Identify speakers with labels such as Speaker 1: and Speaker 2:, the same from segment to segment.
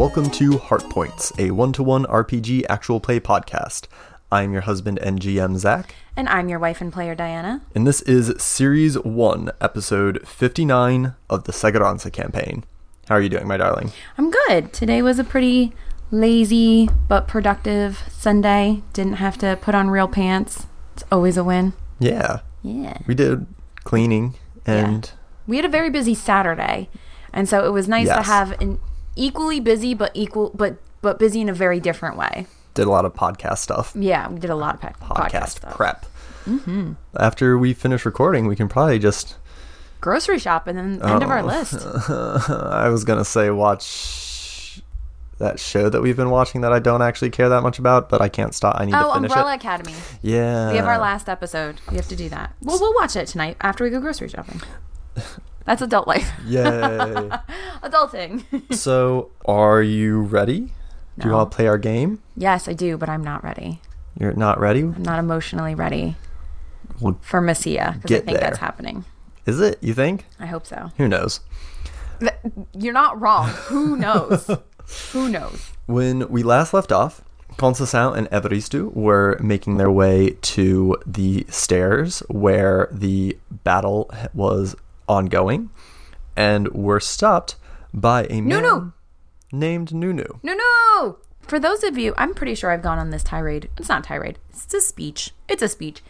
Speaker 1: Welcome to Heart Points, a one-to-one RPG actual play podcast. I'm your husband and GM Zach,
Speaker 2: And I'm your wife and player, Diana.
Speaker 1: and this is Series 1, Episode 59 of the Segaranza campaign. How are you doing, my darling?
Speaker 2: I'm good. Today was a pretty lazy but productive Sunday. Didn't have to put on real pants. It's always a win.
Speaker 1: Yeah,
Speaker 2: Yeah.
Speaker 1: we did cleaning and
Speaker 2: We had a very busy Saturday, and so it was nice to have an equally busy but equal but but busy in a very different way.
Speaker 1: did a lot of podcast stuff.
Speaker 2: Yeah, we did a lot of pe- podcast,
Speaker 1: Podcast prep. Mm-hmm. After we finish recording, we can probably just
Speaker 2: Grocery shop and then end of our
Speaker 1: Oh.
Speaker 2: list.
Speaker 1: I was gonna say watch that show that we've been watching that I don't actually care that much about, but I can't stop. I need
Speaker 2: Oh,
Speaker 1: to finish
Speaker 2: Umbrella
Speaker 1: it.
Speaker 2: Academy.
Speaker 1: Yeah,
Speaker 2: We have our last episode. We have to do that. Well, we'll watch it tonight after we go grocery shopping. That's adult life.
Speaker 1: Yay!
Speaker 2: Adulting.
Speaker 1: so, are you ready? Do you
Speaker 2: No.
Speaker 1: want to play our game?
Speaker 2: yes, I do, but I'm not ready.
Speaker 1: You're not ready?
Speaker 2: I'm not emotionally ready
Speaker 1: Well,
Speaker 2: for Messia because I think
Speaker 1: there.
Speaker 2: that's happening.
Speaker 1: is it? You think?
Speaker 2: I hope so.
Speaker 1: Who knows?
Speaker 2: You're not wrong. Who knows? Who knows?
Speaker 1: When we last left off, Conceição and Evaristo were making their way to the stairs where the battle was ongoing and were stopped by a man
Speaker 2: Nunu!
Speaker 1: named Nunu.
Speaker 2: No, no. For those of you, I'm pretty sure I've gone on this tirade. It's not tirade. It's a speech. It's a speech.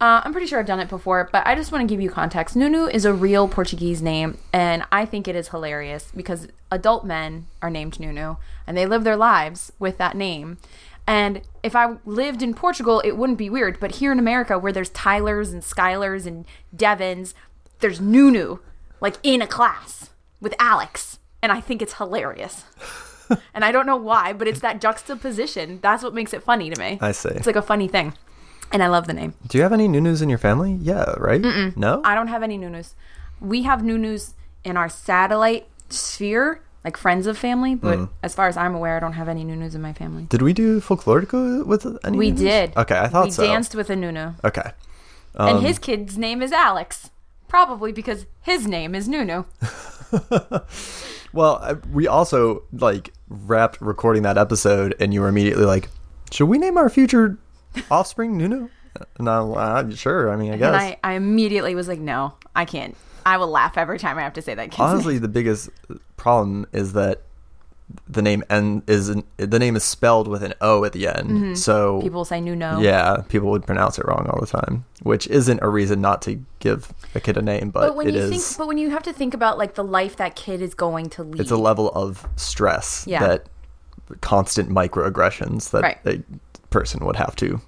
Speaker 2: Uh, I'm pretty sure I've done it before, but I just want to give you context. Nunu is a real Portuguese name, and I think it is hilarious because adult men are named Nunu, and they live their lives with that name. And if I lived in Portugal, it wouldn't be weird. But here in America, where there's Tylers and Skylers and Devons, there's Nunu, like in a class with Alex. And I think it's hilarious. and I don't know why, but it's that juxtaposition. That's what makes it funny to me.
Speaker 1: I see.
Speaker 2: It's like a funny thing. And I love the name.
Speaker 1: Do you have any Nunus in your family? Yeah, right? No?
Speaker 2: I don't have any Nunus. We have Nunus in our satellite sphere, like friends of family, but
Speaker 1: Mm.
Speaker 2: as far as I'm aware, I don't have any Nunus in my family.
Speaker 1: Did we do Folklorico with any
Speaker 2: We
Speaker 1: Nunus?
Speaker 2: did.
Speaker 1: Okay, I thought
Speaker 2: we
Speaker 1: so.
Speaker 2: danced with a Nunu.
Speaker 1: Okay. Um,
Speaker 2: and his kid's name is Alex. Probably because his name is Nunu.
Speaker 1: Well, we also like wrapped recording that episode, and you were immediately like, "Should we name our future offspring Nunu?" No, uh, sure. I mean, I guess.
Speaker 2: And I, I immediately was like, no, I can't. I will laugh every time I have to say that kid's name.
Speaker 1: Honestly, the biggest problem is that the name N is an, the name is spelled with an O at the end. So
Speaker 2: Mm-hmm. People say Nuno.
Speaker 1: yeah, people would pronounce it wrong all the time, which isn't a reason not to give a kid a name, but,
Speaker 2: But when you
Speaker 1: is.
Speaker 2: think, but when you have to think about like the life that kid is going to lead,
Speaker 1: it's a level of stress
Speaker 2: Yeah.
Speaker 1: that constant microaggressions that
Speaker 2: Right.
Speaker 1: a person would have to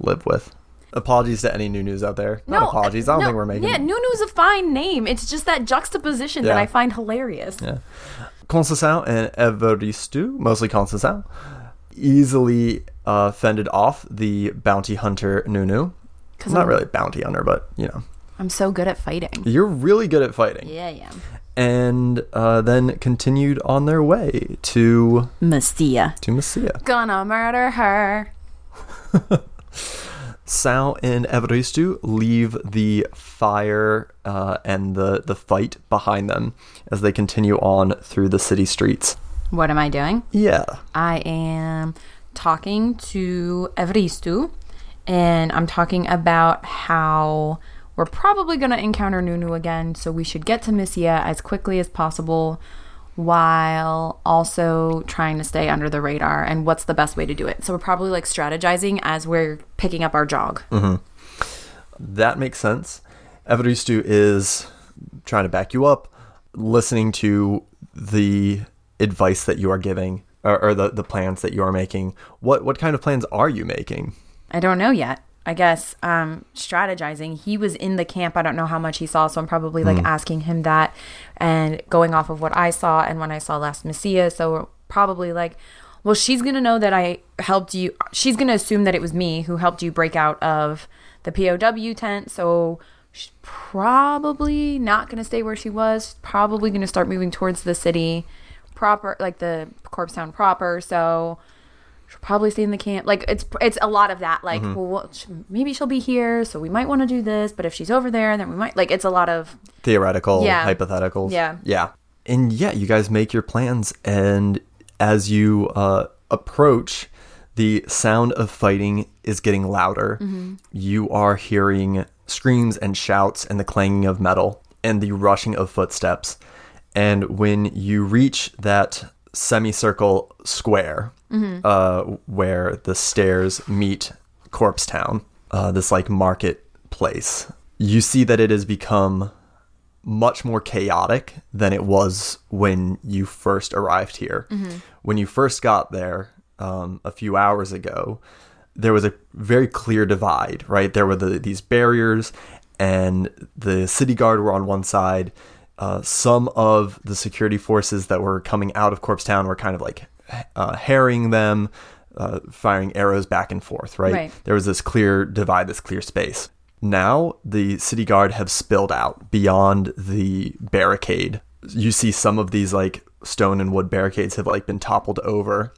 Speaker 1: live with. Apologies to any Nunus out there. Not apologies. I don't
Speaker 2: no,
Speaker 1: think we're making.
Speaker 2: Yeah, Nunu's a fine name. It's just that juxtaposition that I find hilarious.
Speaker 1: Yeah. Conceição and Evaristo, mostly Conceição, easily uh, fended off the bounty hunter Nunu. Not
Speaker 2: I'm-
Speaker 1: really bounty hunter, but you know,
Speaker 2: I'm so good at fighting.
Speaker 1: you're really good at fighting.
Speaker 2: Yeah, yeah.
Speaker 1: And uh, then continued on their way to
Speaker 2: Mestia.
Speaker 1: to Messia.
Speaker 2: Gonna murder her.
Speaker 1: Sal and Evaristo leave the fire uh, and the, the fight behind them as they continue on through the city streets.
Speaker 2: What am I doing?
Speaker 1: Yeah.
Speaker 2: I am talking to Evaristo, and I'm talking about how we're probably going to encounter Nunu again, so we should get to Messia as quickly as possible while also trying to stay under the radar and what's the best way to do it. So we're probably like strategizing as we're picking up our jog. Mm-hmm.
Speaker 1: That makes sense. Evaristo is trying to back you up, listening to the advice that you are giving or, or the, the plans that you are making. What what kind of plans are you making?
Speaker 2: I don't know yet. I guess um, strategizing. He was in the camp. I don't know how much he saw, so I'm probably like asking him that and going off of what I saw and when I saw last Messiah. So probably like, well, she's gonna know that I helped you. She's gonna assume that it was me who helped you break out of the POW tent. So she's probably not gonna stay where she was. Probably gonna start moving towards the city proper, like the Corpse Town proper. So she'll probably stay in the camp. Like it's it's a lot of that. Like, well, what, sh- maybe she'll be here, so we might want to do this. But if she's over there, then we might like it's a lot of
Speaker 1: Theoretical,
Speaker 2: Yeah.
Speaker 1: hypotheticals.
Speaker 2: Yeah.
Speaker 1: Yeah. and yeah, you guys make your plans, and as you uh, approach, the sound of fighting is getting louder. You are hearing screams and shouts, and the clanging of metal, and the rushing of footsteps. And when you reach that semicircle square, uh, where the stairs meet Corpse Town, uh, this like marketplace, you see that it has become much more chaotic than it was when you first arrived here. When you first got there um, a few hours ago, there was a very clear divide, right? There were the, these barriers, and the city guard were on one side. Uh, some of the security forces that were coming out of Corpse Town were kind of like uh, harrying them, uh, firing arrows back and forth, right?
Speaker 2: Right.
Speaker 1: There was this clear divide, this clear space. Now the city guard have spilled out beyond the barricade. You see some of these like stone and wood barricades have like been toppled over.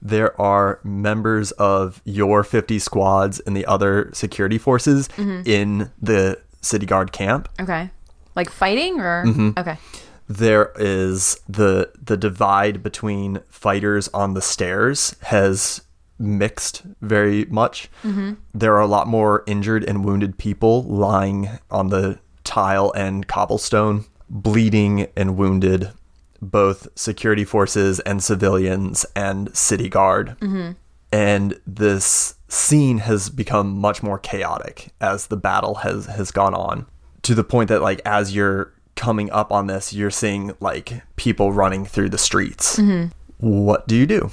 Speaker 1: There are members of your 50 squads and the other security forces in the city guard camp.
Speaker 2: Okay. Like fighting or mm-hmm. okay.
Speaker 1: There is the the divide between fighters on the stairs has mixed very much. Mm-hmm. There are a lot more injured and wounded people lying on the tile and cobblestone, bleeding and wounded, both security forces and civilians and city guard. Mm-hmm. And this scene has become much more chaotic as the battle has has gone on to the point that like as you're coming up on this you're seeing like people running through the streets. What do you do?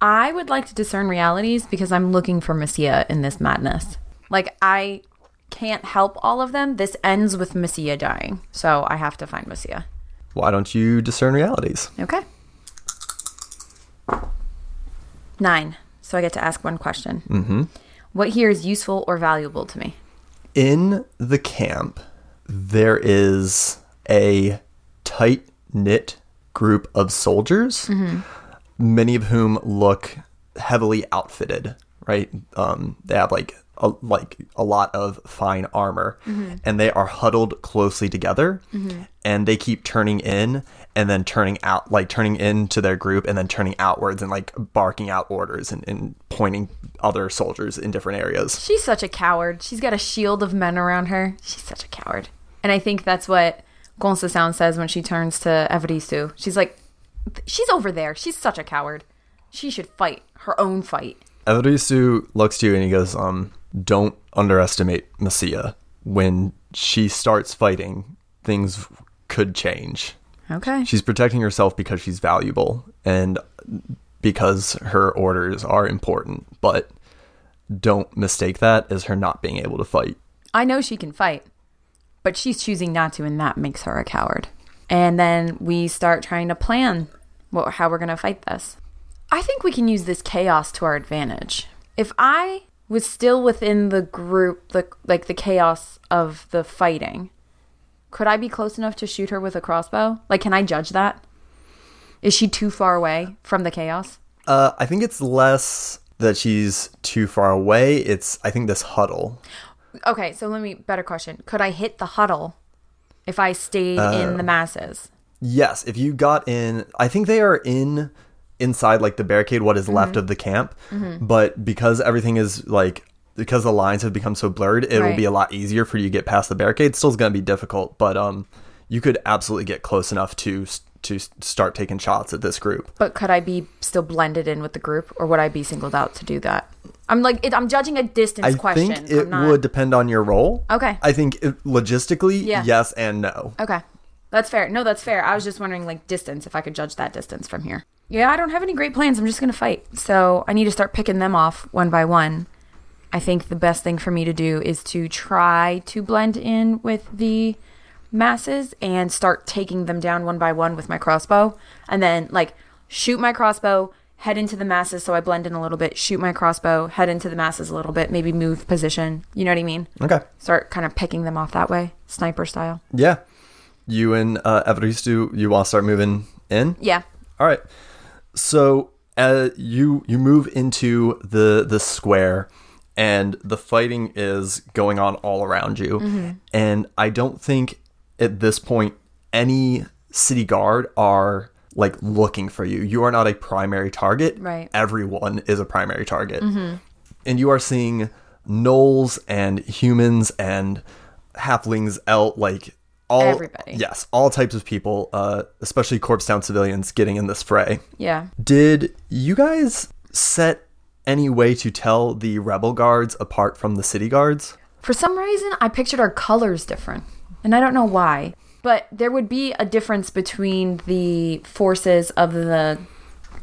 Speaker 2: I would like to discern realities because I'm looking for Messiah in this madness. Like I can't help all of them. This ends with Messiah dying. So I have to find Messiah.
Speaker 1: Why don't you discern realities?
Speaker 2: Okay. Nine. So I get to ask one question. Mm-hmm. What here is useful or valuable to me?
Speaker 1: In the camp, there is a tight knit group of soldiers, mm-hmm. many of whom look heavily outfitted. Right? Um, they have like a, like a lot of fine armor, mm-hmm. and they are huddled closely together, mm-hmm. and they keep turning in and then turning out, like turning into their group and then turning outwards and like barking out orders and, and pointing other soldiers in different areas.
Speaker 2: She's such a coward. She's got a shield of men around her. She's such a coward. And I think that's what Conceição says when she turns to Evaristo. She's like, she's over there. She's such a coward. She should fight her own fight.
Speaker 1: Evaristo looks to you and he goes, um, don't underestimate Messiah. When she starts fighting, things could change.
Speaker 2: Okay.
Speaker 1: She's protecting herself because she's valuable and because her orders are important, but don't mistake that as her not being able to fight.
Speaker 2: I know she can fight, but she's choosing not to, and that makes her a coward. And then we start trying to plan what, how we're going to fight this. I think we can use this chaos to our advantage. If I was still within the group, the, like the chaos of the fighting, could I be close enough to shoot her with a crossbow? Like, can I judge that? Is she too far away from the chaos?
Speaker 1: Uh, I think it's less that she's too far away. It's, I think, this huddle.
Speaker 2: Okay, so let me better question. Could I hit the huddle if I stayed in the uh, masses?
Speaker 1: Yes, if you got in, I think they are in inside like the barricade, what is mm-hmm. left of the camp. Mm-hmm. But because everything is like because the lines have become so blurred, it will be a lot easier for you to get past the barricade. Still, is going to be difficult, but um, you could absolutely get close enough to to start taking shots at this group.
Speaker 2: But could I be still blended in with the group, or would I be singled out to do that? I'm like, it, I'm judging a distance
Speaker 1: I
Speaker 2: question.
Speaker 1: think it
Speaker 2: not-
Speaker 1: would depend on your role.
Speaker 2: Okay.
Speaker 1: I think it, logistically,
Speaker 2: Yeah.
Speaker 1: yes and no.
Speaker 2: Okay. That's fair. No, that's fair. I was just wondering, like, distance, if I could judge that distance from here. Yeah, I don't have any great plans. I'm just going to fight. So I need to start picking them off one by one. I think the best thing for me to do is to try to blend in with the masses and start taking them down one by one with my crossbow. And then, like, shoot my crossbow, head into the masses so I blend in a little bit, shoot my crossbow, head into the masses a little bit, maybe move position. You know what I mean?
Speaker 1: Okay.
Speaker 2: Start kind of picking them off that way, sniper style.
Speaker 1: Yeah. You and uh, Evaristo, you want to start moving in?
Speaker 2: Yeah.
Speaker 1: All right. So uh, you you move into the the square, and the fighting is going on all around you. And I don't think at this point any city guard are like looking for you. You are not a primary target.
Speaker 2: Right.
Speaker 1: Everyone is a primary target. And you are seeing gnolls and humans and halflings, out like all
Speaker 2: Everybody.
Speaker 1: Yes, all types of people, uh, especially Corpse Town civilians, getting in this fray.
Speaker 2: Yeah.
Speaker 1: Did you guys set any way to tell the rebel guards apart from the city guards?
Speaker 2: For some reason, I pictured our colors different, and I don't know why. But there would be a difference between the forces of the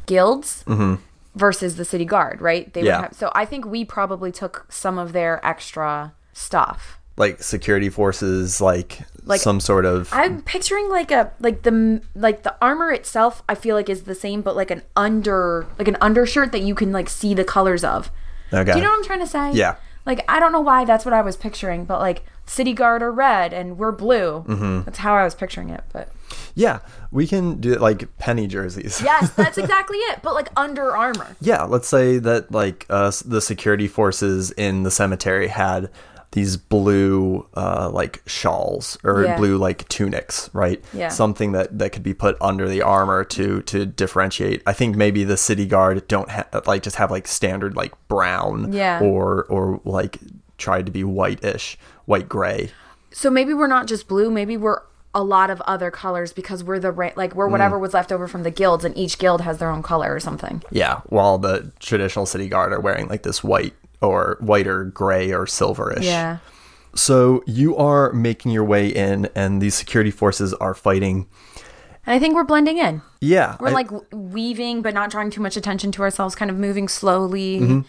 Speaker 2: guilds mm-hmm. versus the city guard, right? They
Speaker 1: Yeah.
Speaker 2: would have, so I think we probably took some of their extra stuff.
Speaker 1: Like security forces, like,
Speaker 2: Like-
Speaker 1: some sort of.
Speaker 2: I'm picturing like a like the like the armor itself. I feel like is the same, but like an under like an undershirt that you can like see the colors of.
Speaker 1: okay.
Speaker 2: Do you know what I'm trying to say?
Speaker 1: Yeah.
Speaker 2: Like I don't know why that's what I was picturing, but like city guard are red and we're blue.
Speaker 1: Mm-hmm.
Speaker 2: That's how I was picturing it. But
Speaker 1: yeah, we can do it like penny jerseys.
Speaker 2: yes, that's exactly it. But like under armor.
Speaker 1: Yeah, let's say that like uh, the security forces in the cemetery had these blue uh, like shawls or
Speaker 2: Yeah.
Speaker 1: blue like tunics, right?
Speaker 2: Yeah.
Speaker 1: Something that that could be put under the armor to to differentiate. I think maybe the city guard don't ha- like just have like standard like brown
Speaker 2: Yeah.
Speaker 1: or or like tried to be whitish, white gray.
Speaker 2: So maybe we're not just blue. Maybe we're a lot of other colors because we're the ra- like
Speaker 1: Mm.
Speaker 2: we're whatever was left over from the guilds, and each guild has their own color or something.
Speaker 1: Yeah, while the traditional city guard are wearing like this white or white or gray or silverish.
Speaker 2: Yeah.
Speaker 1: So you are making your way in, and these security forces are fighting.
Speaker 2: And I think we're blending in.
Speaker 1: Yeah,
Speaker 2: We're
Speaker 1: I-
Speaker 2: like weaving, but not drawing too much attention to ourselves, kind of moving slowly,
Speaker 1: Mm-hmm.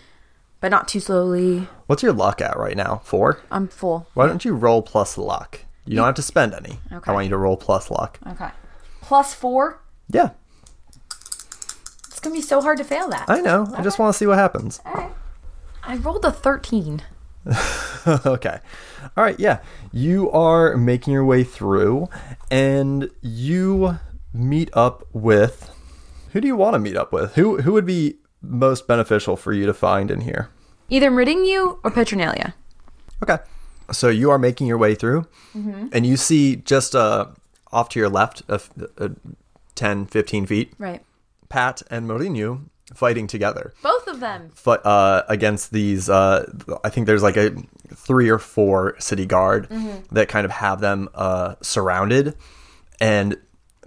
Speaker 2: but not too slowly.
Speaker 1: what's your luck at right now? Four.
Speaker 2: I'm full.
Speaker 1: Why don't you roll plus luck? You don't have to spend any.
Speaker 2: Okay.
Speaker 1: I want you to roll plus luck.
Speaker 2: Okay. Plus four.
Speaker 1: Yeah,
Speaker 2: It's gonna be so hard to fail that.
Speaker 1: I know. I just want to see what happens.
Speaker 2: All right. I rolled a thirteen.
Speaker 1: okay. All right. Yeah. You are making your way through, and you meet up with. Who do you want to meet up with? Who Who would be most beneficial for you to find in here?
Speaker 2: Either Meridian or Petronalia.
Speaker 1: Okay. So you are making your way through, and you see just uh, off to your left, uh, uh, 10, 15 feet,
Speaker 2: Right.
Speaker 1: Pat and Mourinho fighting together
Speaker 2: Both of them.
Speaker 1: uh, against these. Uh, I think there's like a three or four city guard that kind of have them uh, surrounded, and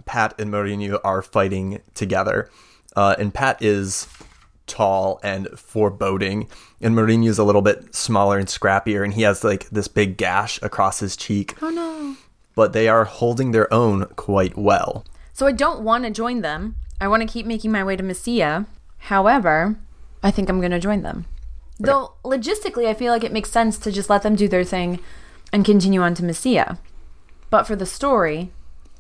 Speaker 1: Pat and Mourinho are fighting together. Uh, and Pat is tall and foreboding, and Mourinho's a little bit smaller and scrappier, and he has like this big gash across his cheek.
Speaker 2: Oh no.
Speaker 1: But they are holding their own quite well.
Speaker 2: So I don't want to join them. I want to keep making my way to Messia. However, I think I'm going to join them. Though logistically, I feel like it makes sense to just let them do their thing and continue on to Messia. But for the story,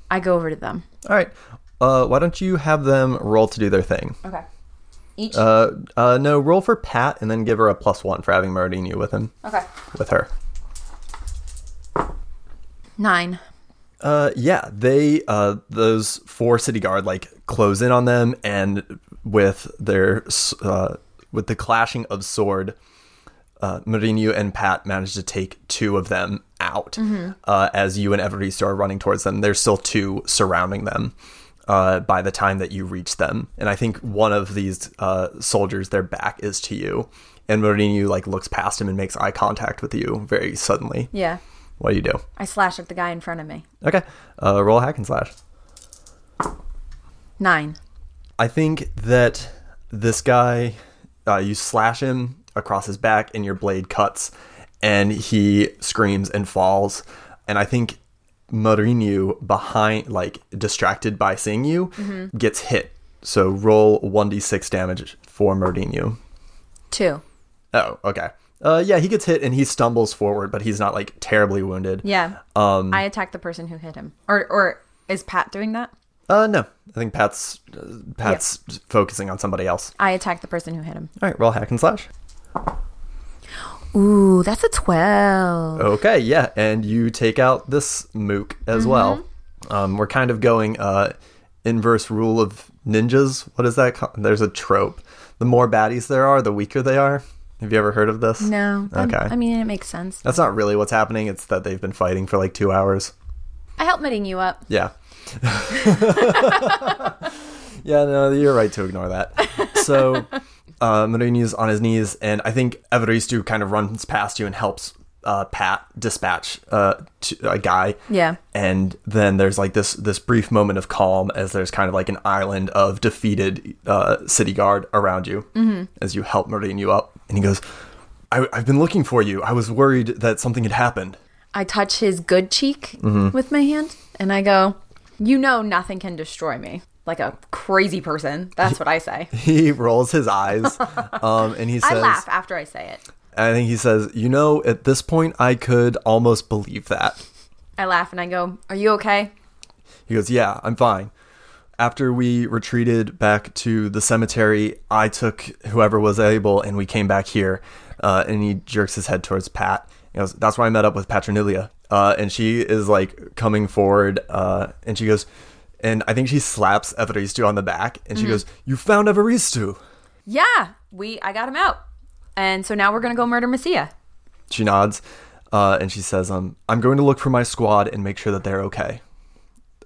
Speaker 2: I go over to them.
Speaker 1: All right. Uh, why don't you have them roll to do their thing?
Speaker 2: Okay. Each.
Speaker 1: Uh, uh, no, roll for Pat and then give her a plus one for having Mourinho with him,
Speaker 2: okay.
Speaker 1: with her.
Speaker 2: Nine.
Speaker 1: Uh, yeah, they uh those four city guard like close in on them, and with their uh with the clashing of sword, uh, Mourinho and Pat manage to take two of them out. Uh, as you and Everest are running towards them, there's still two surrounding them. Uh, by the time that you reach them, and I think one of these uh, soldiers, their back is to you, and Mourinho like looks past him and makes eye contact with you very suddenly.
Speaker 2: Yeah.
Speaker 1: What do you do?
Speaker 2: I slash at the guy in front of me.
Speaker 1: Okay, uh, roll a hack and slash.
Speaker 2: Nine.
Speaker 1: I think that this guy, uh, you slash him across his back, and your blade cuts, and he screams and falls. And I think Mourinho, behind, like distracted by seeing you, gets hit. So roll one d six damage for Mourinho.
Speaker 2: Two.
Speaker 1: Oh, okay. Uh, yeah, he gets hit and he stumbles forward, but he's not like terribly wounded.
Speaker 2: Yeah.
Speaker 1: Um.
Speaker 2: I attack the person who hit him. Or or is Pat doing that?
Speaker 1: Uh, no. I think Pat's uh, Pat's focusing on somebody else.
Speaker 2: I attack the person who hit him.
Speaker 1: All right, roll hack and slash.
Speaker 2: Ooh, that's a 12.
Speaker 1: Okay, yeah, and you take out this mook as well. Um, we're kind of going uh, inverse rule of ninjas. What is that? Called? There's a trope. The more baddies there are, the weaker they are. Have you ever heard of this?
Speaker 2: No. that-
Speaker 1: Okay.
Speaker 2: I mean, it makes sense.
Speaker 1: That's not really what's happening. It's that they've been fighting for like two hours.
Speaker 2: I help knitting you up.
Speaker 1: Yeah. Yeah, no, you're right to ignore that. So, uh, is on his knees, and I think Evaristo kind of runs past you and helps uh, Pat dispatch uh, to a guy.
Speaker 2: Yeah.
Speaker 1: And then there's like this this brief moment of calm as there's kind of like an island of defeated uh, city guard around you as you help Mourinho up. And he goes, I, I've been looking for you. I was worried that something had happened.
Speaker 2: I touch his good cheek with my hand and I go, You know, nothing can destroy me. Like a crazy person. That's what I say.
Speaker 1: He rolls his eyes um, and he says,
Speaker 2: I laugh after I say it.
Speaker 1: I think he says, you know, at this point, I could almost believe that.
Speaker 2: I laugh and I go, Are you okay?
Speaker 1: He goes, yeah, I'm fine. After we retreated back to the cemetery, I took whoever was able and we came back here. Uh, and he jerks his head towards Pat. He goes, that's where I met up with Patronilia. Uh, and she is like coming forward uh, and she goes, and I think she slaps Evaristo on the back and she goes, you found Evaristo.
Speaker 2: Yeah, we I got him out. And so now we're gonna go murder Messia.
Speaker 1: She nods uh, and she says, um, I'm going to look for my squad and make sure that they're okay.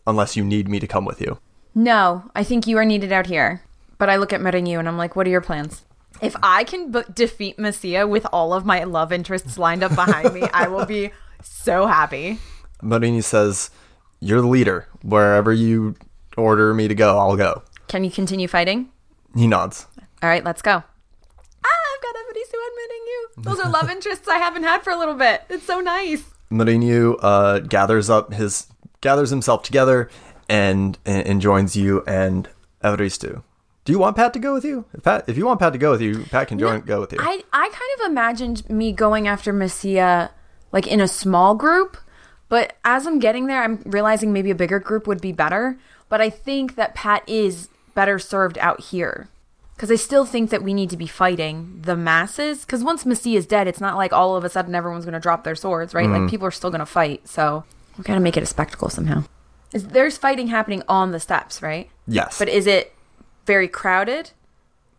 Speaker 1: Unless you need me to come with you.
Speaker 2: No, I think you are needed out here. But I look at Mourinho and I'm like, what are your plans? If I can b- defeat Messia with all of my love interests lined up behind me, I will be so happy.
Speaker 1: Marini says, You're the leader. Wherever you order me to go, I'll go.
Speaker 2: Can you continue fighting?
Speaker 1: He nods.
Speaker 2: All right, let's go. Ah, I've got Evaristo admitting you. Those are love interests I haven't had for a little bit. It's so nice.
Speaker 1: Mourinho uh, gathers up his gathers himself together and and joins you and Evaristo. Do you want Pat to go with you? If Pat, if you want Pat to go with you, Pat can join go with you.
Speaker 2: I, I kind of imagined me going after Messia like in a small group, but as I'm getting there, I'm realizing maybe a bigger group would be better. But I think that Pat is better served out here. Because I still think that we need to be fighting the masses. Because once Messia is dead, it's not like all of a sudden everyone's going to drop their swords, right? Like people are still going to fight. So we got to make it a spectacle somehow. Is, there's fighting happening on the steps, right?
Speaker 1: yes,
Speaker 2: But is it very crowded?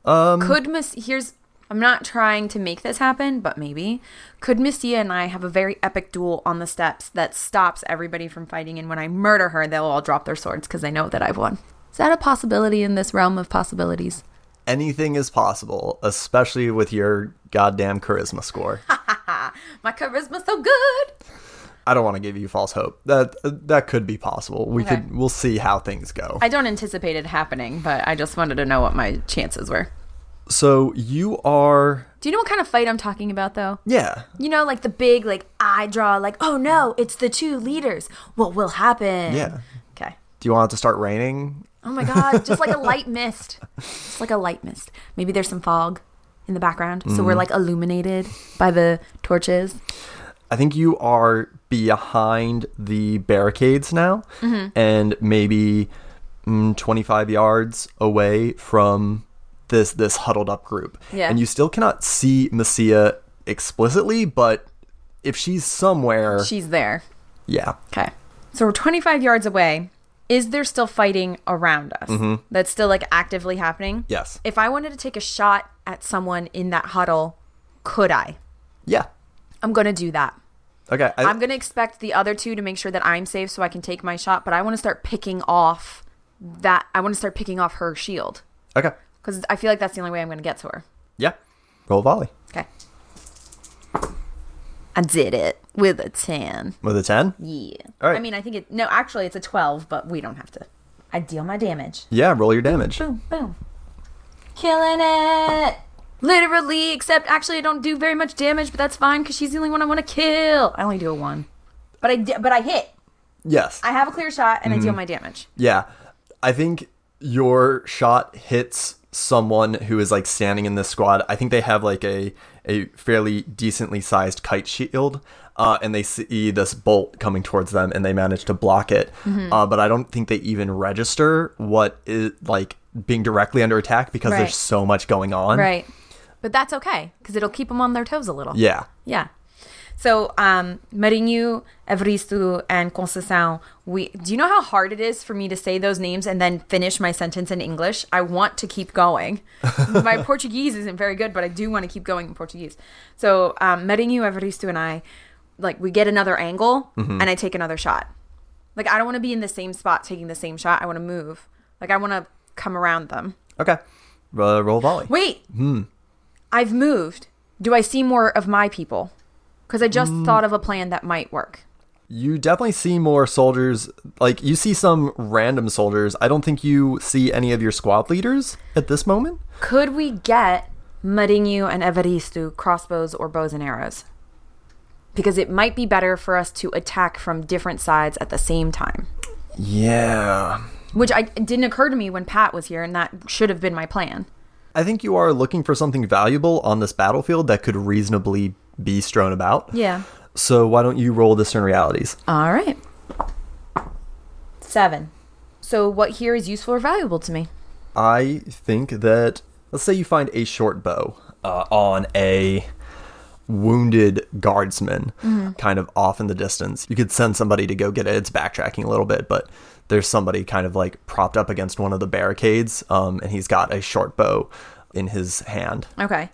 Speaker 1: um,
Speaker 2: Could Miss here's I'm not trying to make this happen, but maybe could Messia and I have a very epic duel on the steps that stops everybody from fighting, and when I murder her, they'll all drop their swords because they know that I've won. Is that a possibility in this realm of possibilities?
Speaker 1: anything is possible, especially with your goddamn charisma score.
Speaker 2: My charisma's so good.
Speaker 1: I don't want to give you false hope. That that could be possible. We
Speaker 2: Okay.
Speaker 1: could we'll see how things go.
Speaker 2: I don't anticipate it happening, but I just wanted to know what my chances were.
Speaker 1: So you are
Speaker 2: Do you know what kind of fight I'm talking about, though?
Speaker 1: yeah.
Speaker 2: You know, like the big, like I draw, like oh no, it's the two leaders. What will happen?
Speaker 1: Yeah.
Speaker 2: Okay.
Speaker 1: Do you want it to start raining?
Speaker 2: Oh my god, just like a light mist. Just like a light mist. Maybe there's some fog in the background. So we're like illuminated by the torches.
Speaker 1: I think you are behind the barricades now,
Speaker 2: Mm-hmm.
Speaker 1: and maybe mm, 25 yards away from this this huddled up group.
Speaker 2: Yeah.
Speaker 1: And you still cannot see Messia explicitly, but if she's somewhere,
Speaker 2: She's there.
Speaker 1: yeah,
Speaker 2: Okay. So we're 25 yards away. Is there still fighting around us? Mm-hmm. That's still like actively happening?
Speaker 1: yes,
Speaker 2: If I wanted to take a shot at someone in that huddle, could I?
Speaker 1: yeah.
Speaker 2: I'm going to do that.
Speaker 1: Okay, I,
Speaker 2: I'm going to expect the other two to make sure that I'm safe so I can take my shot, but I want to start picking off that I want to start picking off her shield
Speaker 1: okay,
Speaker 2: cuz I feel like that's the only way I'm going to get to her.
Speaker 1: yeah. Roll volley
Speaker 2: Okay. I did it with a 10.
Speaker 1: with a 10.
Speaker 2: Yeah.
Speaker 1: All right.
Speaker 2: I mean, I think it, no, actually, it's a 12, but we don't have to. I deal my damage.
Speaker 1: Yeah, roll your damage.
Speaker 2: Boom, boom. Killing it. Literally, except actually, I don't do very much damage, but that's fine because she's the only one I want to kill. I only do a one. But I, di- but I hit.
Speaker 1: Yes.
Speaker 2: I have a clear shot and I deal mm-hmm. my damage.
Speaker 1: Yeah. I think your shot hits someone who is like standing in this squad. I think they have like a a fairly decently sized kite shield. Uh, and they see this bolt coming towards them and they manage to block it.
Speaker 2: Mm-hmm.
Speaker 1: Uh, but I don't think they even register what is like being directly under attack because
Speaker 2: Right.
Speaker 1: there's so much going on.
Speaker 2: Right. But that's okay because it'll keep them on their toes a little.
Speaker 1: Yeah.
Speaker 2: Yeah. So, um, Marinho, Evaristo, and Conceição, we do you know how hard it is for me to say those names and then finish my sentence in English? I want to keep going. my Portuguese isn't very good, but I do want to keep going in Portuguese. So, um, Marinho, Evaristo, and I, like, we get another angle and I take another shot. Like I don't want to be in the same spot taking the same shot. I want to move. Like I want to come around them.
Speaker 1: Okay. Uh, roll volley.
Speaker 2: Wait. Hmm. I've moved. Do I see more of my people? Because I just mm. thought of a plan that might work.
Speaker 1: You definitely see more soldiers. Like, you see some random soldiers. I don't think you see any of your squad leaders at this moment.
Speaker 2: Could we get Marinho and Evaristo crossbows or bows and arrows? Because it might be better for us to attack from different sides at the same time.
Speaker 1: Yeah.
Speaker 2: Which I didn't occur to me when Pat was here, and that should have been my plan.
Speaker 1: I think you are looking for something valuable on this battlefield that could reasonably be strewn about.
Speaker 2: Yeah.
Speaker 1: So, why don't you roll discern realities?
Speaker 2: All right. Seven. So what here is useful or valuable to me?
Speaker 1: I think that let's say you find a short bow uh, on a wounded guardsman, kind of off in the distance. You could send somebody to go get it. It's backtracking a little bit, but there's somebody kind of like propped up against one of the barricades, um, and he's got a short bow in his hand.
Speaker 2: Okay.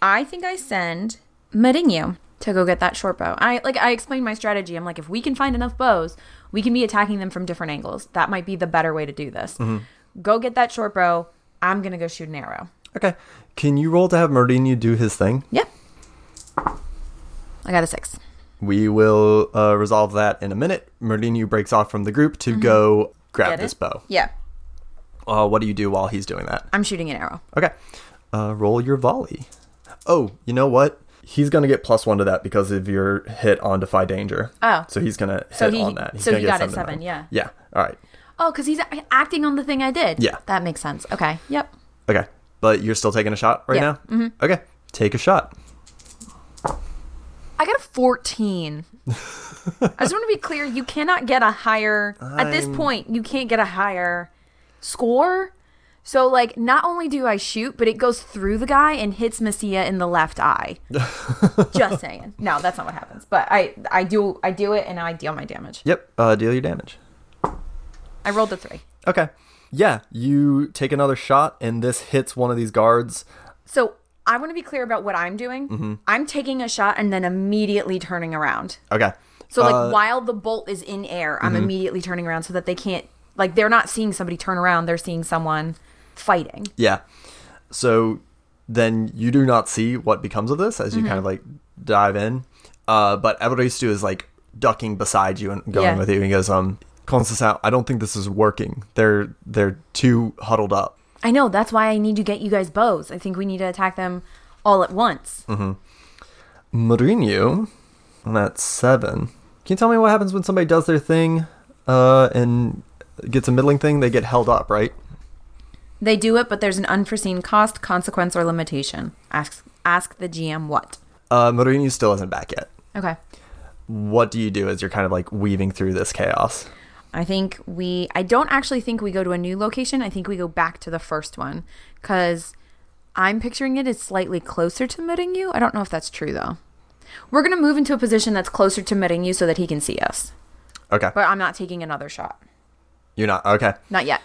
Speaker 2: I think I send Marinho to go get that short bow. I like I explained my strategy. I'm like, if we can find enough bows, we can be attacking them from different angles. That might be the better way to do this. Go get that short bow. I'm gonna go shoot an arrow.
Speaker 1: Okay, can you roll to have Mourinho do his thing?
Speaker 2: Yeah. I got a six.
Speaker 1: We will uh, resolve that in a minute. Mourinho breaks off from the group to go grab this bow.
Speaker 2: Yeah.
Speaker 1: Uh, what do you do while he's doing that?
Speaker 2: I'm shooting an arrow.
Speaker 1: Okay. Uh, roll your volley. Oh, you know what? He's gonna get plus one to that because of your hit on defy danger.
Speaker 2: Oh.
Speaker 1: so he's gonna hit
Speaker 2: So he-
Speaker 1: on that. He's
Speaker 2: so he got it seven, yeah.
Speaker 1: Yeah. All right.
Speaker 2: Oh, because he's acting on the thing I did.
Speaker 1: Yeah.
Speaker 2: That makes sense. Okay. Yep.
Speaker 1: Okay. But you're still taking a shot right
Speaker 2: Yeah. Mm-hmm.
Speaker 1: now. Okay. Take a shot.
Speaker 2: I got a 14. I just want to be clear. You cannot get a higher, at this point, you can't get a higher score. So, like, not only do I shoot, but it goes through the guy and hits Messia in the left eye. just saying. No, that's not what happens. But I, I do, I do it, and I deal my damage.
Speaker 1: Yep. Uh, deal your damage.
Speaker 2: I rolled a three.
Speaker 1: Okay. Yeah. You take another shot, and this hits one of these guards.
Speaker 2: So I want to be clear about what I'm doing.
Speaker 1: Mm-hmm.
Speaker 2: I'm taking a shot and then immediately turning around.
Speaker 1: Okay.
Speaker 2: So like
Speaker 1: Uh,
Speaker 2: while the bolt is in air, I'm
Speaker 1: mm-hmm.
Speaker 2: immediately turning around so that they can't like they're not seeing somebody turn around, they're seeing someone fighting.
Speaker 1: Yeah. So then you do not see what becomes of this as you
Speaker 2: Mm-hmm.
Speaker 1: kind of like dive in. Uh, but Evaristo is like ducking beside you and going
Speaker 2: Yeah.
Speaker 1: with you. And he goes, um, Constance, I don't think this is working. They're they're too huddled up.
Speaker 2: I know, that's why I need to get you guys bows. I think we need to attack them all at once.
Speaker 1: Mm. Mourinho, on that seven. Can you tell me what happens when somebody does their thing uh, and gets a middling thing? They get held up, right?
Speaker 2: They do it, but there's an unforeseen cost, consequence, or limitation. Ask ask the GM what.
Speaker 1: Uh, Mourinho still isn't back yet.
Speaker 2: Okay.
Speaker 1: What do you do as you're kind of like weaving through this chaos?
Speaker 2: I think we I don't actually think we go to a new location. I think we go back to the first one cuz I'm picturing it as slightly closer to Marinho. I don't know if that's true though. We're going to move into a position that's closer to Marinho so that he can see us.
Speaker 1: Okay.
Speaker 2: But I'm not taking another shot.
Speaker 1: You're not. Okay.
Speaker 2: Not yet.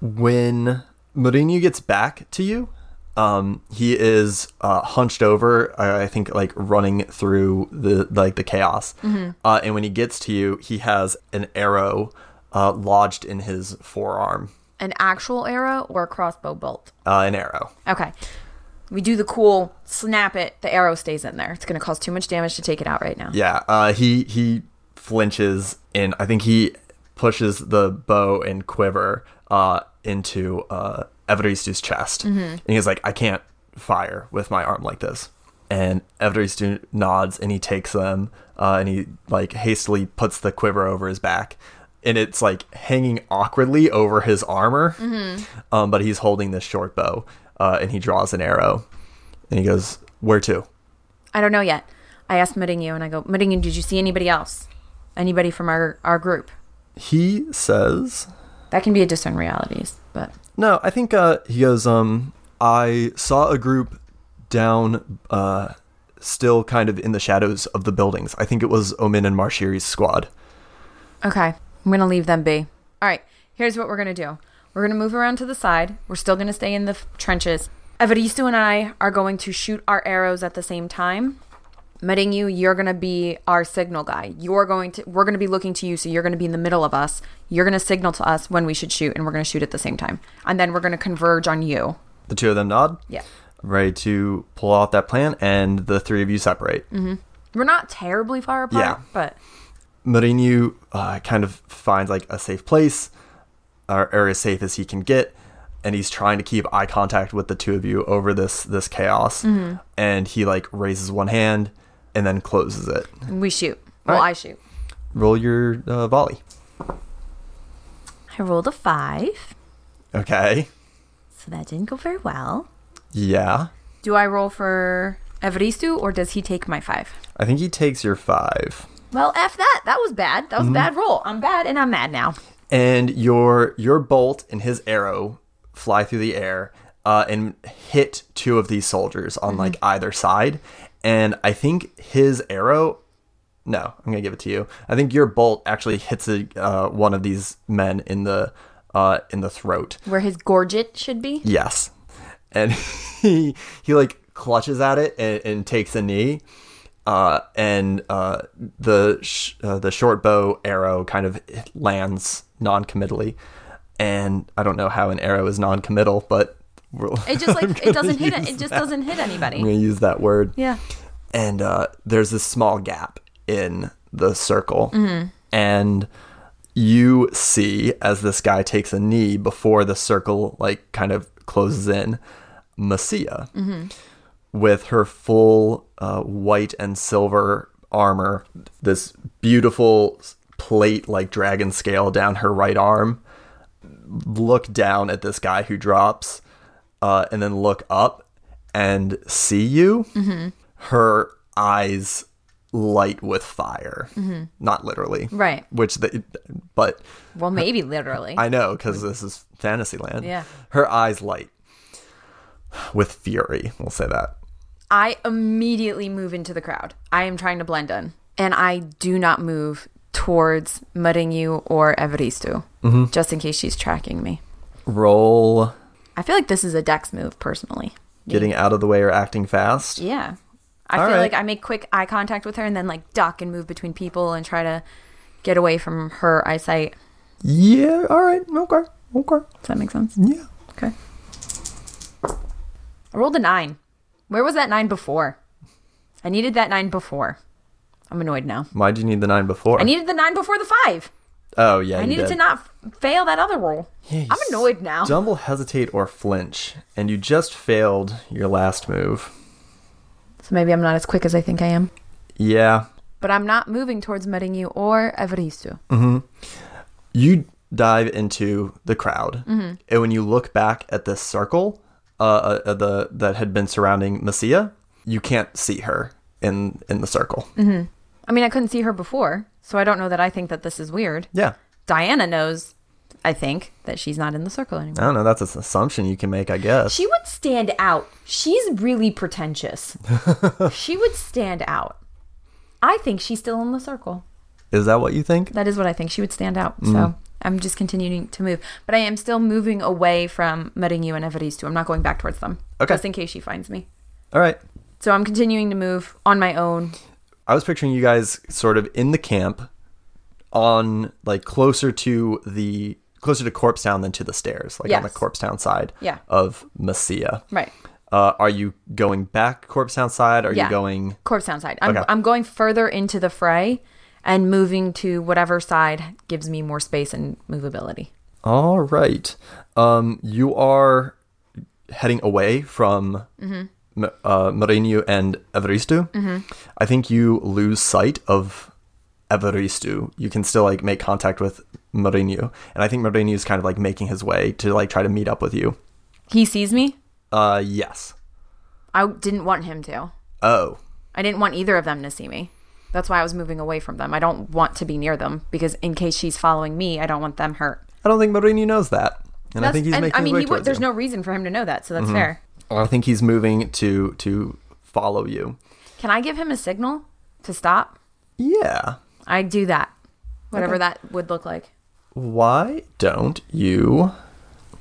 Speaker 1: when Mourinho gets back to you, um, he is uh, hunched over. I think like running through the like the chaos. Uh, and when he gets to you, he has an arrow uh, lodged in his forearm.
Speaker 2: An actual arrow or a crossbow bolt.
Speaker 1: Uh, an arrow.
Speaker 2: Okay. We do the cool snap it, the arrow stays in there. It's going to cause too much damage to take it out right now.
Speaker 1: Yeah. Uh, he he flinches and I think he pushes the bow and quiver uh, into uh, Evaristo's chest, and he's like, "I can't fire with my arm like this." And Evaristo nods and he takes them uh, and he like hastily puts the quiver over his back. And it's like hanging awkwardly over his armor, um, but he's holding this short bow, uh, and he draws an arrow, and he goes, "Where to?"
Speaker 2: I don't know yet. I asked Marinho and I go, Marinho, did you see anybody else? Anybody from our, our group?
Speaker 1: He says,
Speaker 2: That can be a discern realities, but
Speaker 1: No, I think uh, he goes. Um, I saw a group down, uh, still kind of in the shadows of the buildings. I think it was Omen and Marshiri's squad.
Speaker 2: okay. I'm going to leave them be. All right. Here's what we're going to do we're going to move around to the side. We're still going to stay in the f- trenches. Evaristo and I are going to shoot our arrows at the same time. Marinho, you're gonna be our signal guy. You're going to we're gonna be looking to you, so you're gonna be in the middle of us. You're gonna signal to us when we should shoot, and we're gonna shoot at the same time. And then we're gonna converge on you.
Speaker 1: The two of them nod.
Speaker 2: Yeah.
Speaker 1: Ready to pull out that plan, and the three of you separate.
Speaker 2: We're not terribly far apart,
Speaker 1: Yeah.
Speaker 2: but
Speaker 1: Mourinho uh, kind of finds like a safe place, or, or as safe as he can get, and he's trying to keep eye contact with the two of you over this this chaos. And he like raises one hand and then closes it.
Speaker 2: we shoot. Well,
Speaker 1: Alright.
Speaker 2: I shoot.
Speaker 1: Roll your uh, volley.
Speaker 2: I rolled a five,
Speaker 1: Okay.
Speaker 2: so that didn't go very well.
Speaker 1: Yeah.
Speaker 2: Do I roll for Evaristo, or does he take my five?
Speaker 1: I think he takes your five.
Speaker 2: Well, f that. That was bad. That was a bad roll. I'm bad, and I'm mad now.
Speaker 1: and your your bolt and his arrow fly through the air uh, and hit two of these soldiers on like either side. And I think his arrow. No, I'm gonna give it to you. I think your bolt actually hits a, uh, one of these men in the uh, in the throat.
Speaker 2: Where his gorget should be.
Speaker 1: Yes, and he he like clutches at it and, and takes a knee. Uh, and uh, the sh- uh, the short bow arrow kind of lands non-committally, and I don't know how an arrow is non-committal, but
Speaker 2: It just like it doesn't hit.
Speaker 1: use
Speaker 2: It just
Speaker 1: that.
Speaker 2: doesn't hit anybody.
Speaker 1: I'm gonna use that word.
Speaker 2: Yeah.
Speaker 1: And uh, there's this small gap in the circle, and you see as this guy takes a knee before the circle like kind of closes in, Messia, with her full uh, white and silver armor, this beautiful plate like dragon scale down her right arm. Look down at this guy who drops, uh, and then look up and see you. Her eyes light with fire, not literally,
Speaker 2: Right.
Speaker 1: Which, they, but
Speaker 2: Well, maybe literally.
Speaker 1: I know because this is Fantasyland.
Speaker 2: Yeah.
Speaker 1: her eyes light with fury. We'll say that.
Speaker 2: I immediately move into the crowd. I am trying to blend in, and I do not move towards Marinho or Evaristo, just in case she's tracking me.
Speaker 1: Roll
Speaker 2: I feel like this is a dex move, personally.
Speaker 1: getting out of the way or acting fast.
Speaker 2: Yeah. I
Speaker 1: All
Speaker 2: feel
Speaker 1: right.
Speaker 2: like I make quick eye contact with her and then like duck and move between people and try to get away from her eyesight.
Speaker 1: Yeah. All right. Okay. Okay.
Speaker 2: Does that make sense?
Speaker 1: Yeah.
Speaker 2: Okay. I rolled a nine. Where was that nine before? I needed that nine before. I'm annoyed now.
Speaker 1: Why'd you need the nine before?
Speaker 2: I needed the nine before the five.
Speaker 1: Oh yeah.
Speaker 2: I needed
Speaker 1: did.
Speaker 2: to not fail that other roll.
Speaker 1: Yeah,
Speaker 2: I'm annoyed now.
Speaker 1: Stumble, hesitate, or flinch, and you just failed your last move.
Speaker 2: So maybe I'm not as quick as I think I am.
Speaker 1: Yeah.
Speaker 2: But I'm not moving towards Marinho or Evaristo.
Speaker 1: You dive into the crowd,
Speaker 2: Mm-hmm.
Speaker 1: and when you look back at this circle, uh, uh, the that had been surrounding Messia, you can't see her in in the circle.
Speaker 2: Mm-hmm. I mean, I couldn't see her before, so I don't know that I think that this is weird.
Speaker 1: Yeah.
Speaker 2: Diana knows, I think, that she's not in the circle anymore.
Speaker 1: I don't know. That's an assumption you can make, I guess.
Speaker 2: She would stand out. She's really pretentious. she would stand out. I think she's still in the circle.
Speaker 1: Is that what you think?
Speaker 2: That is what I think. She would stand out. So mm. I'm just continuing to move. But I am still moving away from Marinho and Evaristo. I'm not going back towards them.
Speaker 1: Okay.
Speaker 2: Just in case she finds me.
Speaker 1: All right.
Speaker 2: So I'm continuing to move on my own.
Speaker 1: I was picturing you guys sort of in the camp on like closer to the closer to Corpse Town than to the stairs, like on the
Speaker 2: Yes.
Speaker 1: Corpse Town side
Speaker 2: Yeah.
Speaker 1: of Messia.
Speaker 2: Right.
Speaker 1: Uh, are you going back Corpse Town side? Are
Speaker 2: Yeah.
Speaker 1: you going
Speaker 2: Corpse Town side. I'm,
Speaker 1: Okay.
Speaker 2: I'm going further into the fray and moving to whatever side gives me more space and movability.
Speaker 1: All right. Um, you are heading away from
Speaker 2: Mm-hmm.
Speaker 1: Uh, Marinho and Evaristo. I think you lose sight of Evaristo. You can still like make contact with Marinho, and I think Marinho is kind of like making his way to like try to meet up with you.
Speaker 2: He sees me.
Speaker 1: Uh, yes.
Speaker 2: I didn't want him to.
Speaker 1: Oh,
Speaker 2: I didn't want either of them to see me. That's why I was moving away from them. I don't want to be near them because in case she's following me, I don't want them hurt.
Speaker 1: I don't think Marinho knows that, and I think he's
Speaker 2: and,
Speaker 1: making
Speaker 2: I mean, he would, there's
Speaker 1: you.
Speaker 2: no reason for him to know that, so that's fair.
Speaker 1: I think he's moving to to follow you.
Speaker 2: Can I give him a signal to stop?
Speaker 1: Yeah.
Speaker 2: I do that, whatever that would look like.
Speaker 1: Why don't you?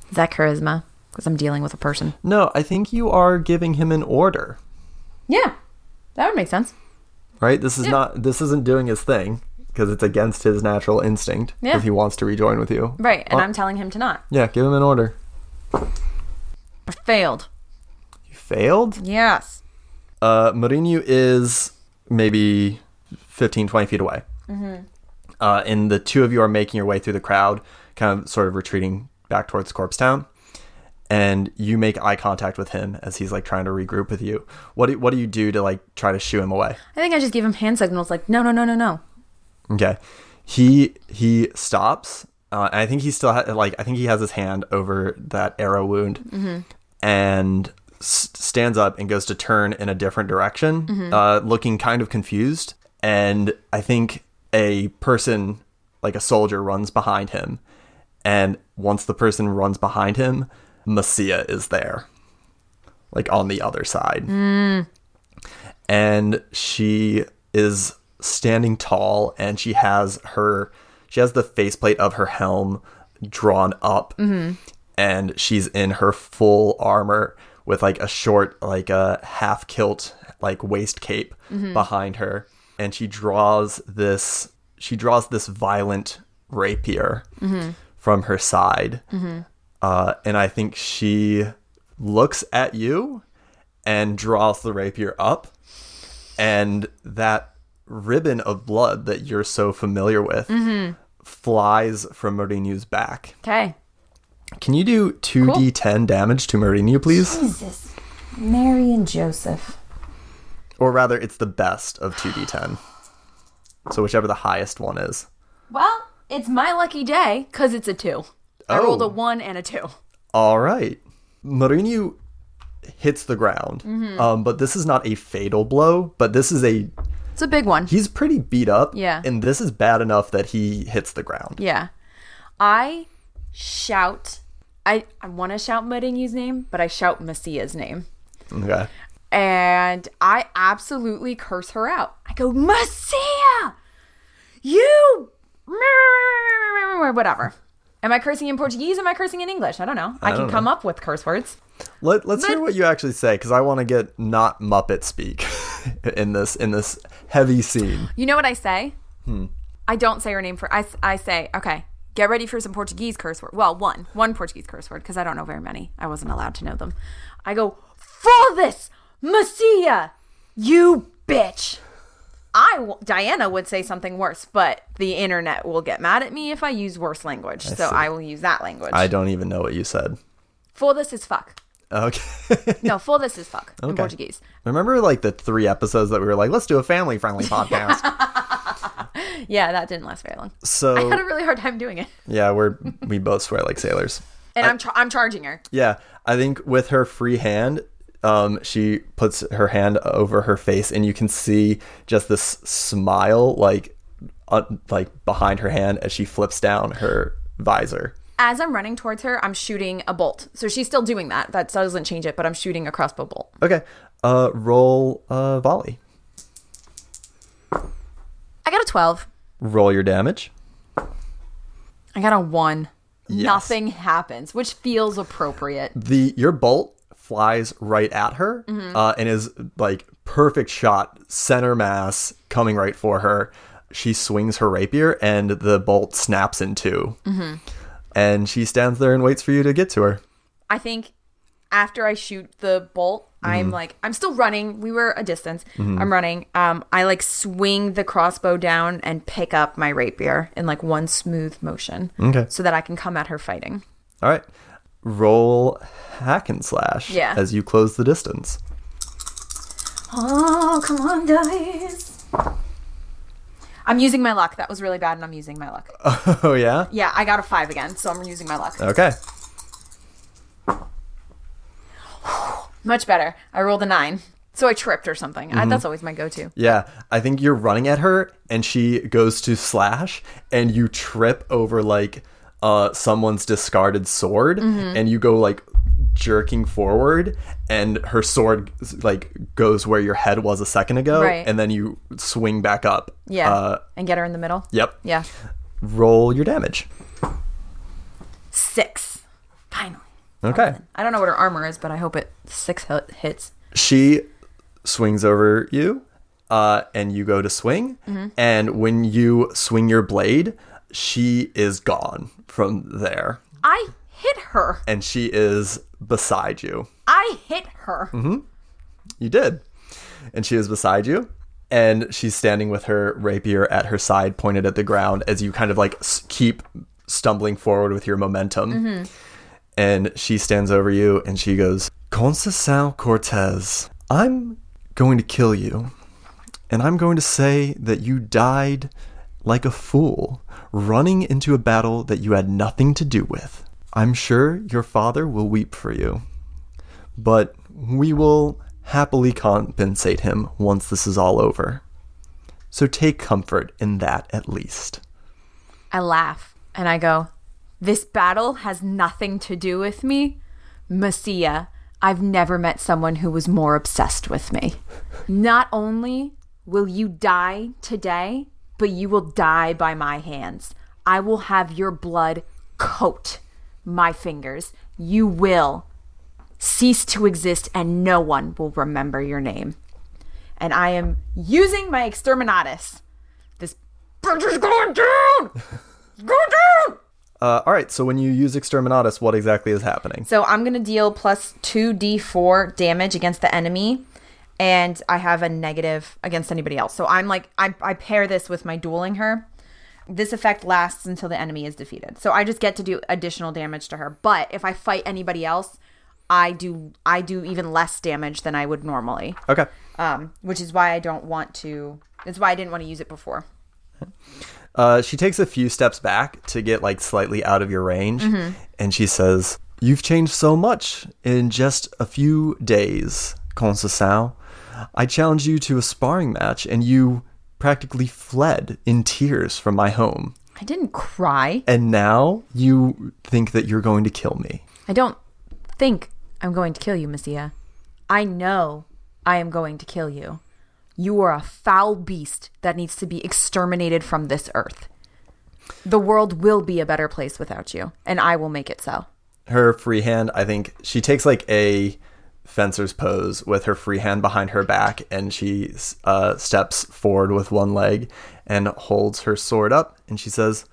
Speaker 2: Is that charisma? Because I'm dealing with a person.
Speaker 1: No, I think you are giving him an order.
Speaker 2: Yeah, that would make sense.
Speaker 1: right? This is not this isn't doing his thing because it's against his natural instinct
Speaker 2: Yeah.
Speaker 1: if he wants to rejoin with you.
Speaker 2: Right, and
Speaker 1: Oh.
Speaker 2: I'm telling him to not.
Speaker 1: Yeah, give him an order.
Speaker 2: I failed.
Speaker 1: Failed?
Speaker 2: Yes.
Speaker 1: Uh, Marinho is maybe 15, 20 feet away. Uh, and the two of you are making your way through the crowd, kind of sort of retreating back towards Corpse Town. And you make eye contact with him as he's like trying to regroup with you. What do, what do you do to like try to shoo him away?
Speaker 2: I think I just gave him hand signals like, no, no, no, no, no.
Speaker 1: Okay. He he stops. Uh, and I think he still ha- like I think he has his hand over that arrow wound, and s- stands up and goes to turn in a different direction, mm-hmm. uh, looking kind of confused. And I think a person, like a soldier, runs behind him, and once the person runs behind him, Messia is there, like on the other side. Mm. And she is standing tall and she has her she has the faceplate of her helm drawn up. Mm-hmm. And she's in her full armor with like a short like uh, a half kilt like waist cape mm-hmm. behind her. And she draws this she draws this violent rapier mm-hmm. from her side. Mm-hmm. Uh, and i think she looks at you and draws the rapier up. And that ribbon of blood that you're so familiar with flies from Marinho's back.
Speaker 2: Okay.
Speaker 1: Can you do 2d10 damage to Marinho, please?
Speaker 2: Jesus. Mary and Joseph.
Speaker 1: Or rather, it's the best of 2d10. So whichever the highest one is.
Speaker 2: Well, it's my lucky day because it's a two. I
Speaker 1: Oh.
Speaker 2: rolled a one and a two.
Speaker 1: All right. Marinho hits the ground. Um, but this is not a fatal blow, but this is a
Speaker 2: It's a big one.
Speaker 1: he's pretty beat up.
Speaker 2: Yeah.
Speaker 1: And this is bad enough that he hits the ground.
Speaker 2: Yeah. I shout. I, I want to shout Marinho's name, but I shout Messia's name.
Speaker 1: Okay.
Speaker 2: And I absolutely curse her out. I go, Messia! You! Whatever. Am I cursing in Portuguese? Am I cursing in English? I don't know. I, can
Speaker 1: don't
Speaker 2: come up with curse words.
Speaker 1: Let, let's hear what you actually say because I want to get not Muppet speak in this in this heavy scene.
Speaker 2: You know what I say? Hmm. I don't say her name for. I, I say, okay, get ready for some Portuguese curse word. Well, one, one Portuguese curse word because I don't know very many. I wasn't allowed to know them. I go, for this, Messia, you bitch. I w- Diana would say something worse, but the internet will get mad at me if I use worse language. so
Speaker 1: see.
Speaker 2: I will use that language.
Speaker 1: I don't even know what you said.
Speaker 2: for this is fuck.
Speaker 1: Okay.
Speaker 2: No, for this is fuck in
Speaker 1: Okay.
Speaker 2: Portuguese.
Speaker 1: Remember like the three episodes that we were like, let's do a family friendly podcast.
Speaker 2: Yeah, that didn't last very long. So I had a really hard time doing it,
Speaker 1: yeah, we're we both swear like sailors.
Speaker 2: and I, am I'm charging her.
Speaker 1: Yeah, I think with her free hand, um, she puts her hand over her face, and you can see just this smile, like, uh, like behind her hand as she flips down her visor.
Speaker 2: as I'm running towards her, I'm shooting a bolt. So she's still doing that. That doesn't change it, but I'm shooting a crossbow bolt.
Speaker 1: Okay, uh, roll uh, volley.
Speaker 2: I got a 12.
Speaker 1: Roll your damage.
Speaker 2: I got a 1.
Speaker 1: Yes.
Speaker 2: Nothing happens, which feels appropriate.
Speaker 1: The your bolt flies right at her, uh, and is like perfect shot, center mass, coming right for her. She swings her rapier, and the bolt snaps in 2 And she stands there and waits for you to get to her.
Speaker 2: I think after I shoot the bolt, I'm like, I'm still running. We were a distance. I'm running. Um, I like swing the crossbow down and pick up my rapier in like one smooth motion
Speaker 1: Okay.
Speaker 2: so that I can come at her fighting.
Speaker 1: All right. Roll hack and slash
Speaker 2: Yeah.
Speaker 1: as you close the distance.
Speaker 2: Oh, come on, guys. I'm using my luck. That was really bad, and I'm using my luck.
Speaker 1: Oh, yeah?
Speaker 2: Yeah, I got a five again, so I'm using my luck.
Speaker 1: Okay.
Speaker 2: Much better. I rolled a nine. So I tripped or something. I, that's always my go to.
Speaker 1: Yeah. I think you're running at her and she goes to slash and you trip over like uh someone's discarded sword
Speaker 2: Mm-hmm.
Speaker 1: and you go like jerking forward and her sword like goes where your head was a second ago
Speaker 2: Right.
Speaker 1: and then you swing back up.
Speaker 2: Yeah.
Speaker 1: Uh
Speaker 2: and get her in the middle.
Speaker 1: yep.
Speaker 2: Yeah.
Speaker 1: Roll your damage.
Speaker 2: Six. Finally.
Speaker 1: Okay.
Speaker 2: Um, I don't know what her armor is, but I hope it six hits.
Speaker 1: she swings over you uh, and you go to swing. Mm-hmm. And when you swing your blade, she is gone from there,
Speaker 2: I hit her.
Speaker 1: and she is beside you.
Speaker 2: I hit her. Mm-hmm.
Speaker 1: You did. And she is beside you. And she's standing with her rapier at her side, pointed at the ground, as you kind of like keep stumbling forward with your momentum. Mm-hmm. And she stands over you and she goes, Conceição Cortez, I'm going to kill you. And I'm going to say that you died like a fool, running into a battle that you had nothing to do with. I'm sure your father will weep for you but we will happily compensate him once this is all over. So take comfort in that at least.
Speaker 2: I laugh and I go, This battle has nothing to do with me. Messia, I've never met someone who was more obsessed with me. Not only will you die today, but you will die by my hands. I will have your blood coat my fingers. You will cease to exist and no one will remember your name. And I am using my exterminatus. This bridge is going down! Going down!
Speaker 1: Uh, all right, so when you use Exterminatus, what exactly is happening?
Speaker 2: So I'm gonna deal plus two d4 damage against the enemy, and I have a negative against anybody else. So I'm like I, I pair this with my dueling her. This effect lasts until the enemy is defeated. So I just get to do additional damage to her. But if I fight anybody else, I do I do even less damage than I would normally.
Speaker 1: Okay.
Speaker 2: Um, which is why I don't want to. That's why I didn't want to use it before.
Speaker 1: Uh, she takes a few steps back to get like slightly out of your range, and she says, "You've changed so much in just a few days, Conceição. I challenged you to a sparring match, and you practically fled in tears from my home.
Speaker 2: I didn't cry.
Speaker 1: And now you think that you're going to kill me.
Speaker 2: I don't think I'm going to kill you, Messia. I know I am going to kill you. You are a foul beast that needs to be exterminated from this earth. The world will be a better place without you, and I will make it so.
Speaker 1: Her free hand, I think she takes like a fencer's pose with her free hand behind her back, and she uh, steps forward with one leg and holds her sword up, and she says,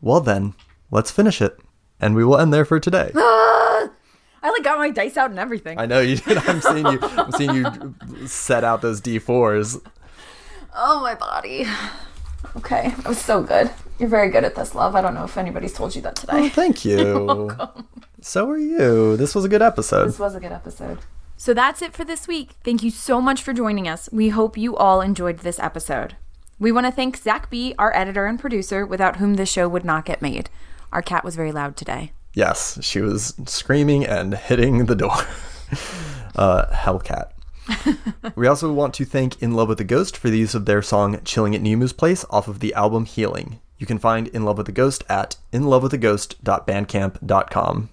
Speaker 1: "Well then, let's finish it, and we will end there for today."
Speaker 2: I like got my dice out and everything.
Speaker 1: I know you did. I'm seeing you. I'm seeing you set out those d4s.
Speaker 2: oh, my body. Okay, that was so good. You're very good at this, love. I don't know if anybody's told you that
Speaker 1: Oh,
Speaker 2: today.
Speaker 1: thank you. So are you. This was a good episode.
Speaker 2: This was a good episode. So that's it for this week. Thank you so much for joining us. We hope you all enjoyed this episode. We want to thank Zach B., our editor and producer, without whom this show would not get made. Our cat was very loud today.
Speaker 1: Yes, she was screaming and hitting the door. uh, Hellcat. we also want to thank In Love with the Ghost for the use of their song Chilling at Nemu's Place off of the album Healing. You can find In Love with the Ghost at inlovewiththeghost.bandcamp.com.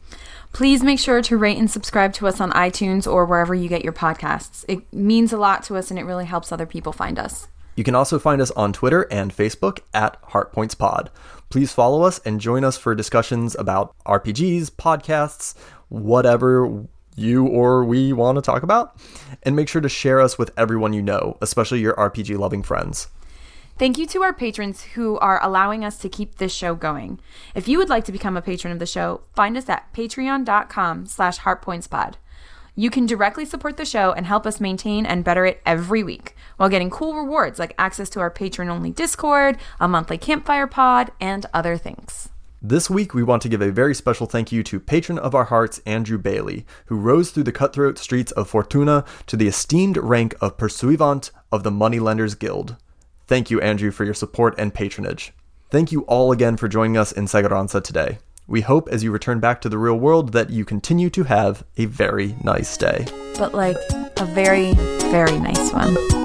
Speaker 2: Please make sure to rate and subscribe to us on iTunes or wherever you get your podcasts. It means a lot to us and it really helps other people find us.
Speaker 1: You can also find us on Twitter and Facebook at HeartPointsPod. Please follow us and join us for discussions about RPGs, podcasts, whatever you or we want to talk about. And make sure to share us with everyone you know, especially your RPG loving friends.
Speaker 2: Thank you to our patrons who are allowing us to keep this show going. If you would like to become a patron of the show, find us at patreon.com slash heartpointspod. You can directly support the show and help us maintain and better it every week while getting cool rewards like access to our patron-only Discord, a monthly campfire pod, and other things.
Speaker 1: This week, we want to give a very special thank you to patron of our hearts, Andrew Bailey, who rose through the cutthroat streets of Fortuna to the esteemed rank of Pursuivant of the Moneylenders Guild. Thank you, Andrew, for your support and patronage. Thank you all again for joining us in Seguranza today. We hope as you return back to the real world that you continue to have a very nice day.
Speaker 2: But like a very, very nice one.